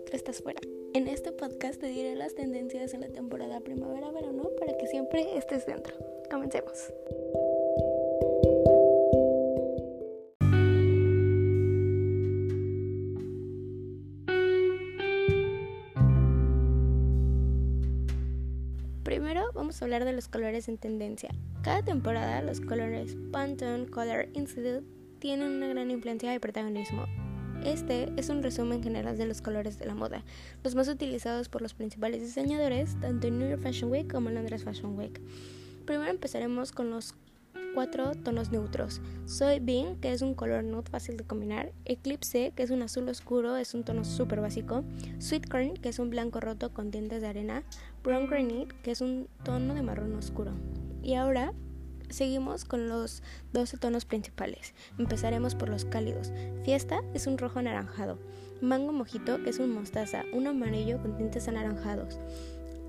tú estás fuera. En este podcast te diré las tendencias en la temporada primavera-verano para que siempre estés dentro. Comencemos. Primero vamos a hablar de los colores en tendencia. Cada temporada los colores Pantone Color Institute tienen una gran influencia y protagonismo. Este es un resumen general de los colores de la moda, los más utilizados por los principales diseñadores, tanto en New York Fashion Week como en Londres Fashion Week. Primero empezaremos con los cuatro tonos neutros. Soybean, que es un color nude fácil de combinar. Eclipse, que es un azul oscuro, es un tono súper básico. Sweet Corn, que es un blanco roto con dientes de arena. Brown Granite, que es un tono de marrón oscuro. Y ahora Seguimos con los 12 tonos principales. Empezaremos por los cálidos. Fiesta es un rojo anaranjado. Mango mojito, que es un mostaza, un amarillo con tintes anaranjados.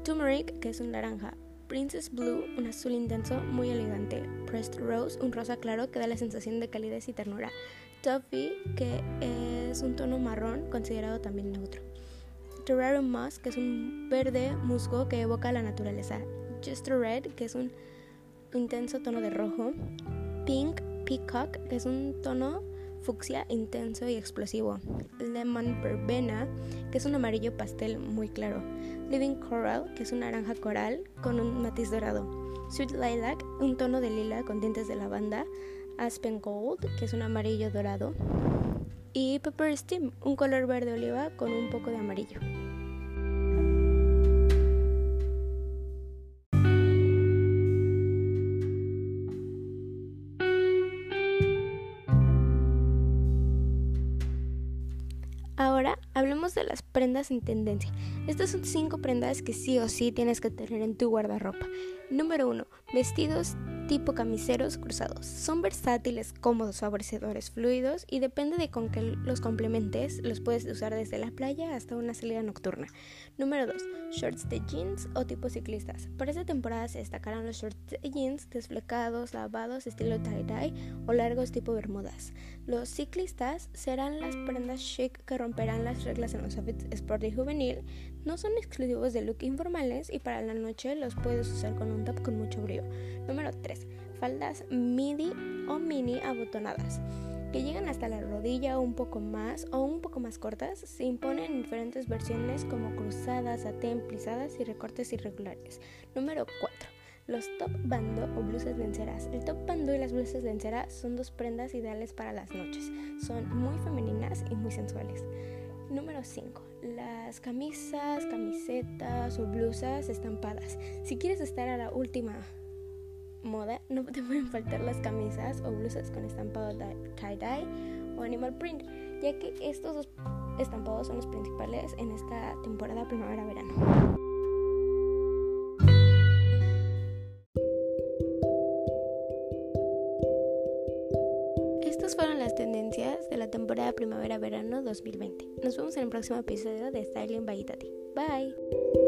Turmeric, que es un naranja. Princess Blue, un azul intenso, muy elegante. Pressed Rose, un rosa claro que da la sensación de calidez y ternura. Toffee, que es un tono marrón, considerado también neutro. Terrarium Moss, que es un verde musgo que evoca la naturaleza. Jester Red, que es un intenso tono de rojo. Pink Peacock, que es un tono fucsia intenso y explosivo. Lemon Verbena, que es un amarillo pastel muy claro. Living Coral, que es un naranja coral con un matiz dorado. Sweet Lilac, un tono de lila con dientes de lavanda. Aspen Gold, que es un amarillo dorado. Y Pepper Steam, un color verde oliva con un poco de amarillo. Ahora hablemos de las prendas en tendencia. Estas son cinco prendas que sí o sí tienes que tener en tu guardarropa. Número 1. Vestidos tipo camiseros cruzados. Son versátiles, cómodos, favorecedores, fluidos y depende de con qué los complementes, los puedes usar desde la playa hasta una salida nocturna. Número 2. Shorts de jeans o tipo ciclistas. Para esta temporada se destacarán los shorts de jeans desflecados, lavados, estilo tie-dye o largos tipo bermudas. Los ciclistas serán las prendas chic que romperán las reglas en los outfits sport y juvenil. No son exclusivos de look informales y para la noche los puedes usar con un top con mucho brillo. Número 3 faldas midi o mini abotonadas que llegan hasta la rodilla o un poco más o un poco más cortas, se imponen en diferentes versiones como cruzadas, atemplizadas y recortes irregulares. Número 4. Los top bando o blusas lenceras. El top bando y las blusas lenceras son dos prendas ideales para las noches. Son muy femeninas y muy sensuales. Número 5. Las camisas, camisetas o blusas estampadas. Si quieres estar a la última moda, no te pueden faltar las camisas o blusas con estampado tie-dye o animal print, ya que estos dos estampados son los principales en esta temporada primavera-verano. Estas fueron las tendencias de la temporada primavera-verano 2020. Nos vemos en el próximo episodio de Styling by Itati. Bye.